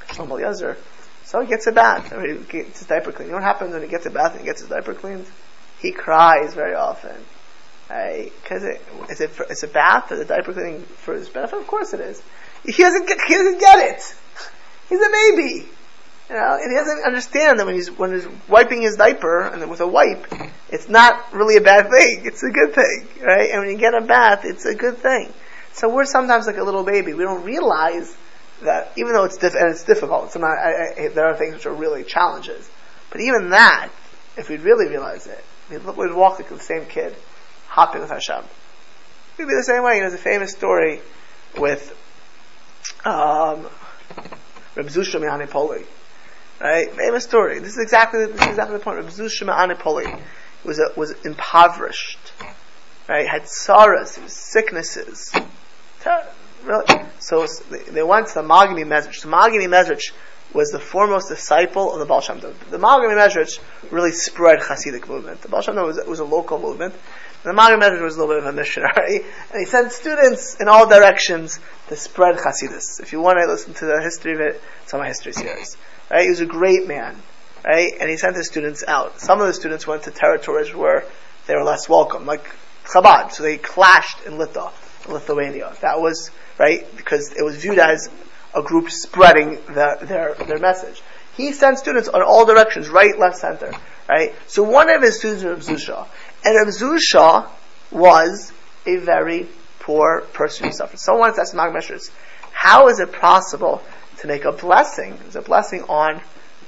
Shlomo Yezer, so he gets a bath. I he gets his diaper cleaned. You know what happens when he gets a bath and he gets his diaper cleaned? He cries very often. Right? Because it, is it, for, is a bath or the diaper cleaning for his benefit? Of course it is. He doesn't get, he doesn't get it. He's a baby. You know, and he doesn't understand that when he's when he's wiping his diaper and with a wipe, it's not really a bad thing. It's a good thing, right? And when you get a bath, it's a good thing. So we're sometimes like a little baby. We don't realize that even though it's diff- and it's difficult, not, I, I, there are things which are really challenges. But even that, if we'd really realize it, we'd, we'd walk like the same kid, hopping with Hashem. We'd be the same way. You know, there's a famous story with um, Reb Zusha Mihanipoli. Right? Famous story. This is exactly this is exactly the point. Reb Zusha Mihanipoli was a, was impoverished. Right? Had sorrows, sicknesses. So they went to the Maggid Mezritch. The Maggid Mezritch was the foremost disciple of the Baal Shem Tov. The Maggid Mezritch really spread Hasidic movement. The Baal Shem Tov was, was a local movement. The Maggid Mezritch was a little bit of a missionary, and he sent students in all directions to spread Hasidus. If you want to listen to the history of it, it's on my history series. Right? He was a great man, right? And he sent his students out. Some of the students went to territories where they were less welcome, like Chabad. So they clashed in Lithuania, Lithuania. That was right because it was viewed as a group spreading the, their their message. He sent students on all directions, right, left, center, right? So one of his students was Zusha, and Reb Zusha was a very poor person who suffered. Someone asked Mag Meshers, how is it possible to make a blessing, there's a blessing on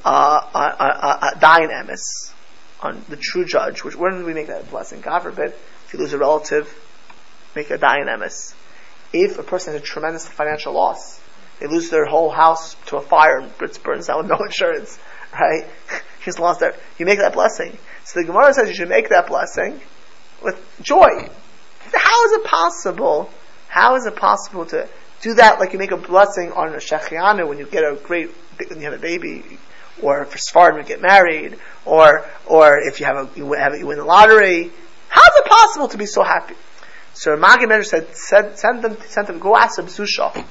uh, a, Dayan Emes, on the true judge, which, when do we make that blessing? God forbid, if you lose a relative, make a Dayan. If a person has a tremendous financial loss, they lose their whole house to a fire, it burns down with no insurance, right? He's lost their, you make that blessing. So the Gemara says you should make that blessing with joy. How is it possible? How is it possible to do that like you make a blessing on a shehecheyanu when you get a great, when you have a baby, or for Sfarad when you get married, or, or if you have a, you, have, you win the lottery. How is it possible to be so happy? So Magi Medrash said, send, send them, send them, go ask Reb Zusha.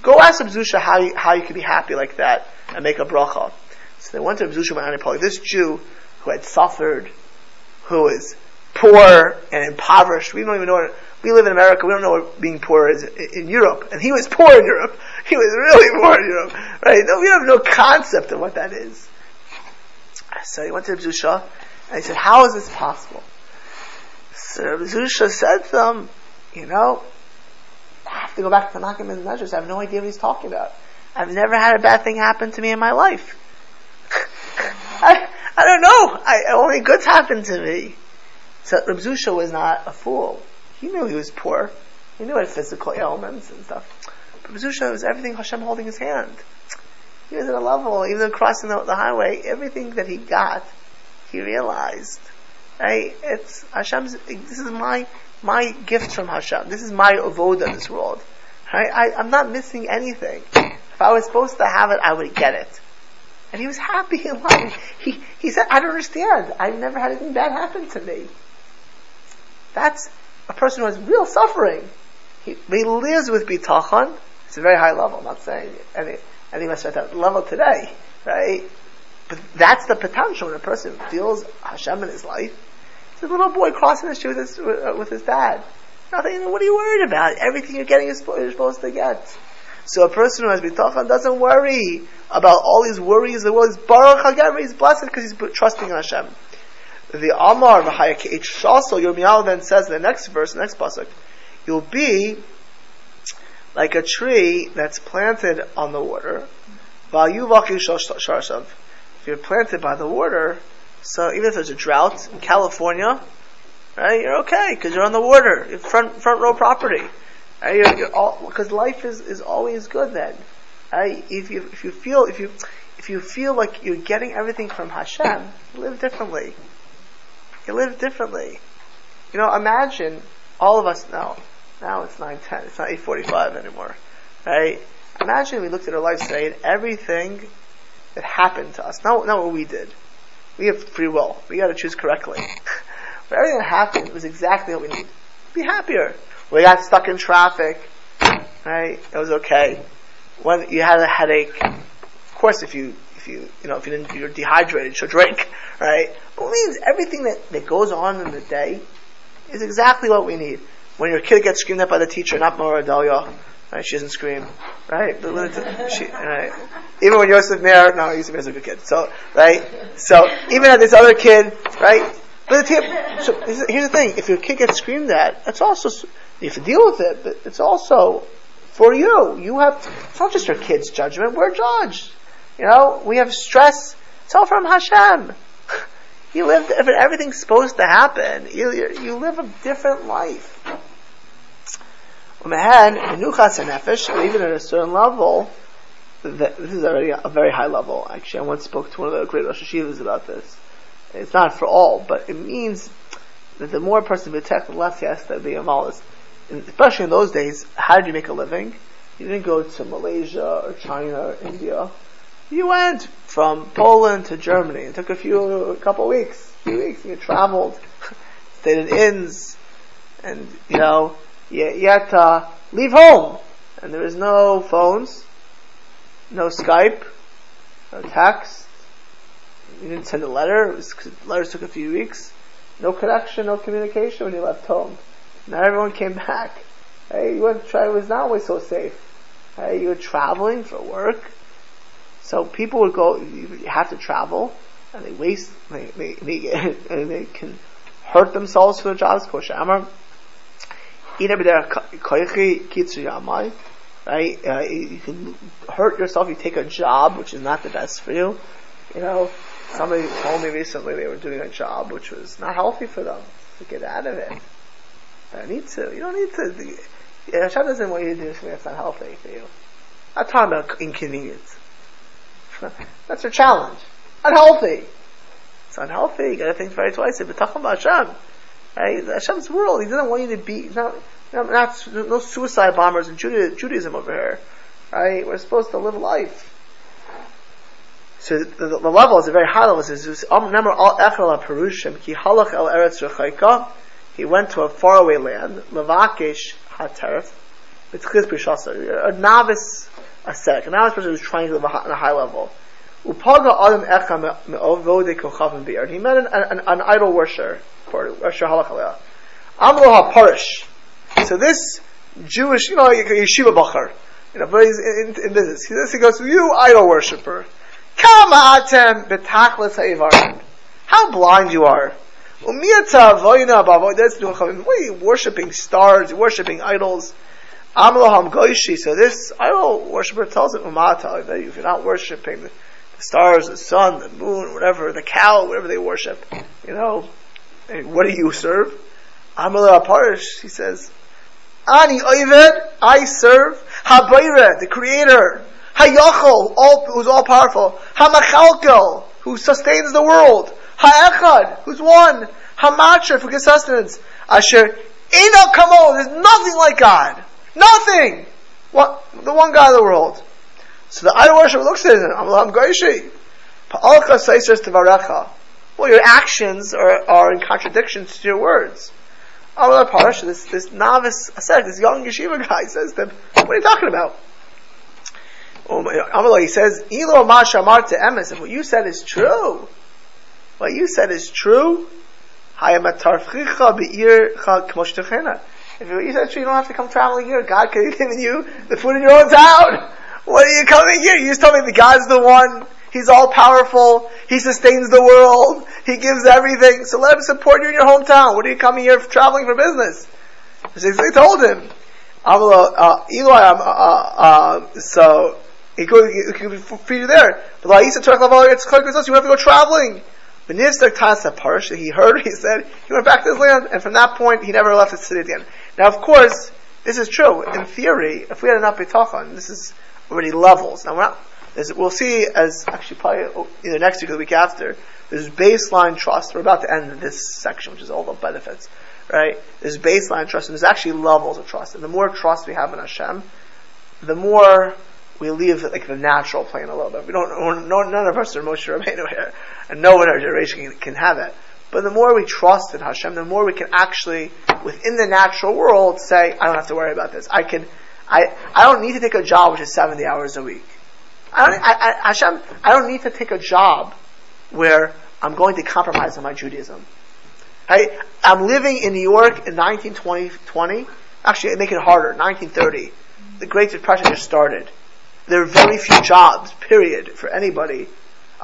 Go ask Reb Zusha how you, how you can be happy like that and make a bracha. So they went to Reb Zusha Anipoli. This Jew who had suffered, who was poor and impoverished. We don't even know what, we live in America, we don't know what being poor is in Europe. And he was poor in Europe. He was really poor in Europe. Right? No, we have no concept of what that is. So he went to Reb Zusha and he said, how is this possible? So Reb Zusha said to them, you know, I have to go back to the Malkim and Measures. I have no idea what he's talking about. I've never had a bad thing happen to me in my life. I don't know. I, only goods happened to me. So Reb Zusha was not a fool. He knew he was poor. He knew he had physical ailments and stuff. But Reb Zusha was everything Hashem holding his hand. He was at a level, even though crossing the, the highway, everything that he got, he realized. Right? It's Hashem's. This is my my gift from Hashem. This is my avoda in this world. Right? I, I'm not missing anything. If I was supposed to have it, I would get it. And he was happy in life. He, he said, I don't understand. I've never had anything bad happen to me. That's a person who has real suffering. He, he lives with bitachon. It's a very high level. I'm not saying any, any of us are at that level today, right? But that's the potential when a person feels Hashem in his life. It's a little boy crossing the street with his, with his dad. Nothing, what are you worried about? Everything you're getting is you're supposed to get. So a person who has bitachon doesn't worry about all these worries. The world is baruch Hashem. He's blessed because he's trusting in Hashem. The Amar v'hayakich shasol Yirmiyahu then says in the next verse, the next pasuk, you'll be like a tree that's planted on the water. If you're planted by the water, so even if there's a drought in California, right, you're okay because you're on the water, front front row property. Because life is, is always good then. If you if you feel if you if you feel like you're getting everything from Hashem, live differently. You live differently. You know, imagine all of us now. Now it's nine ten. It's not eight forty five anymore, right? Imagine we looked at our lives today and everything that happened to us, not not what we did. We have free will. We got to choose correctly. but everything that happened was exactly what we need. Be happier. We got stuck in traffic, right? It was okay. When you had a headache, of course, if you if you you know if you didn't you're dehydrated, so drink, right? It means everything that, that goes on in the day is exactly what we need. When your kid gets screamed at by the teacher, not Mora Delia, right? She doesn't scream, right? She, right? Even when Yosef Meir, no, Yosef Meir's a good kid, so right. So even at this other kid, right? But the, so here's the thing: if your kid gets screamed at, that's also you have to deal with it, but it's also for you. You have, it's not just your kid's judgment, we're judged. You know, we have stress, it's all from Hashem. You live, if everything's supposed to happen, you, you live a different life. And the nuchas nefesh, even at a certain level, this is already a very high level. Actually, I once spoke to one of the great Rosh Hashivas about this. It's not for all, but it means that the more a person protects, the less he has to be a malas especially in those days, how did you make a living? You didn't go to Malaysia or China or India. You went from Poland to Germany. It took a few, a couple weeks, a few weeks. You traveled, stayed in inns, and you know, you, you had to leave home. And there was no phones, no Skype, no text. You didn't send a letter. Was, letters took a few weeks. No connection, no communication when you left home. Not everyone came back. Hey, you went to try, it was not always so safe. Hey, you were traveling for work. So people would go, you have to travel, and they waste, they, they, they, and they can hurt themselves for the jobs. Koshamar. Right? Uh, you can hurt yourself, you take a job, which is not the best for you. You know, somebody told me recently they were doing a job which was not healthy for them to get out of it. I need to. You don't need to. Yeah, Hashem doesn't want you to do something that's not healthy for you. I'm talking about inconvenience. That's your challenge. Unhealthy. It's unhealthy. You gotta think very twice. But talking about Hashem, right? Hashem's world. He doesn't want you to be. Not, not, not no suicide bombers in Judaism over here, right? We're supposed to live life. So the, the, the level is a very high level. It says, um, "Remember all echel perushim ki halach el eretz rechayka." he went to a faraway land, Lavakish Hateref, B'tchiz B'shasa, a novice ascetic, a novice person who was trying to live on a high level. Upaga Adam Echa Me'ovode Be'er. He met an, an, an idol worshiper, worshiper. Amro HaParish. So this Jewish, you know, yeshiva bachar, you know, but he's in, in, business. He, he goes, you idol worshiper, come atem betachlis How blind you are. What are you worshipping stars, worshipping idols? Amloham Goishi. So this idol worshiper tells him, that if you're not worshipping the stars, the sun, the moon, whatever, the cow, whatever they worship, you know, what do you serve? Amalah Parish, he says, Ani Oyved, I serve Habayre, the creator, Hayachol, all, who's all powerful, Hamachalkel, who sustains the world, Ha'echad, who's one, Hamacher, for good sustenance, Asher Eno Kamo, there's nothing like God. Nothing! What? The one God of the world. So the idol worshiper looks at him, Amalam Goishi. Pa'alcha says to Well, your actions are, are in contradiction to your words. Amalam Parasha, this, this novice said, this young yeshiva guy says to him, what are you talking about? Amalai, he says, Ilo ma shamar to emes, if what you said is true, what you said is true, if you said true, you don't have to come traveling here. God could have given you the food in your own town. What are you coming here? You just told me the God's the one. He's all powerful. He sustains the world. He gives everything. So let him support you in your hometown. What are you coming here for, traveling for business? They told him. Uh, uh, uh, so he could, could feed you there. But like, you have to go traveling. But Parsha, he heard, he said, he went back to his land, and from that point, he never left the city again. Now, of course, this is true. In theory, if we had enough bitachon, this is already levels. Now, we're not, we'll see as, actually probably oh, either next week or the week after, there's baseline trust. We're about to end this section, which is all the benefits, right? There's baseline trust, and there's actually levels of trust. And the more trust we have in Hashem, the more we leave like the natural plane a little bit. We don't, no, none of us are Moshe Rabbeinu here, and no one in our generation can, can have it. But the more we trust in Hashem, the more we can actually, within the natural world, say, I don't have to worry about this. I can, I, I don't need to take a job which is 70 hours a week. I don't, I, I, Hashem, I don't need to take a job where I'm going to compromise on my Judaism. I, I'm living in New York in 1920, actually, make it harder, 1930. The Great Depression just started there are very few jobs, period, for anybody.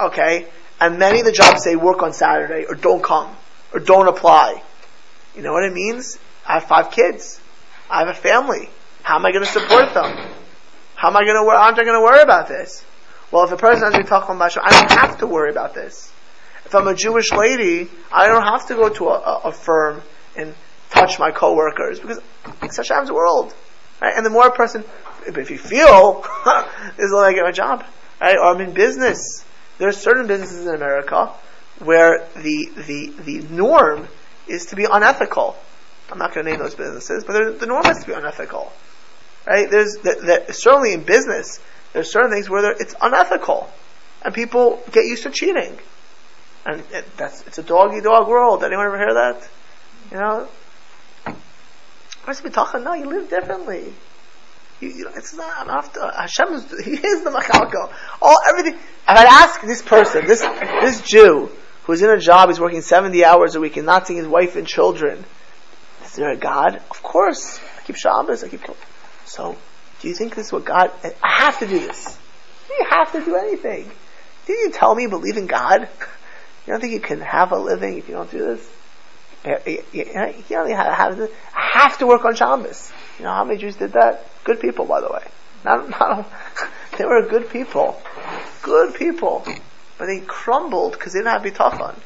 Okay? And many of the jobs say work on Saturday, or don't come, or don't apply. You know what it means? I have five kids. I have a family. How am I going to support them? How am I going to, aren't I going to worry about this? Well, if a person has talking about I don't have to worry about this. If I'm a Jewish lady, I don't have to go to a, a firm and touch my coworkers because it's Hashem's world. Right? And the more a person if you feel this is all I get my job, right? Or I'm in business. There are certain businesses in America where the the the norm is to be unethical. I'm not going to name those businesses, but the norm is to be unethical, right? There's that, certainly in business there's certain things where it's unethical, and people get used to cheating, and it, that's it's a dog eat dog world. Anyone ever hear that? You know, be talking? No, you live differently. You, you know, it's not after Hashem is He is the machalko. All everything. If I ask this person, this this Jew who's in a job, he's working seventy hours a week and not seeing his wife and children, is there a God? Of course. I keep Shabbos. I keep. So, do you think this is what God? I have to do this. You have to do anything. Did you tell me believe in God? You don't think you can have a living if you don't do this? Uh, you, you, you only have, have to work on Shabbos. You know how many Jews did that? Good people, by the way. Not, not, they were good people. Good people. But they crumbled because they didn't have bitachon.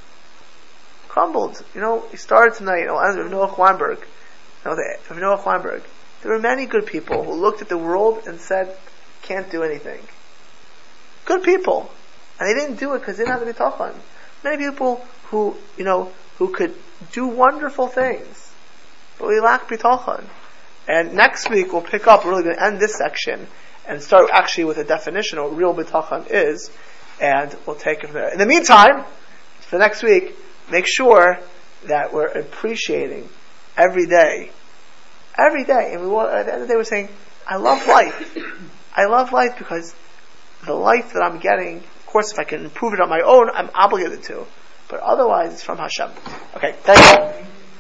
Crumbled. You know, he started tonight, you know, as Noah Weinberg. You know, the, Noah Weinberg. There were many good people who looked at the world and said, can't do anything. Good people. And they didn't do it because they didn't have the bitachon. Many people who, you know, who could do wonderful things. But we lack bitachon. And next week we'll pick up, we're really going to end this section and start actually with a definition of what real bitachon is, and we'll take it from there. In the meantime, for next week, make sure that we're appreciating every day, every day, and we want, at the end of the day we're saying, I love life. I love life because the life that I'm getting, of course if I can improve it on my own, I'm obligated to. But otherwise it's from Hashem. Okay, thank you.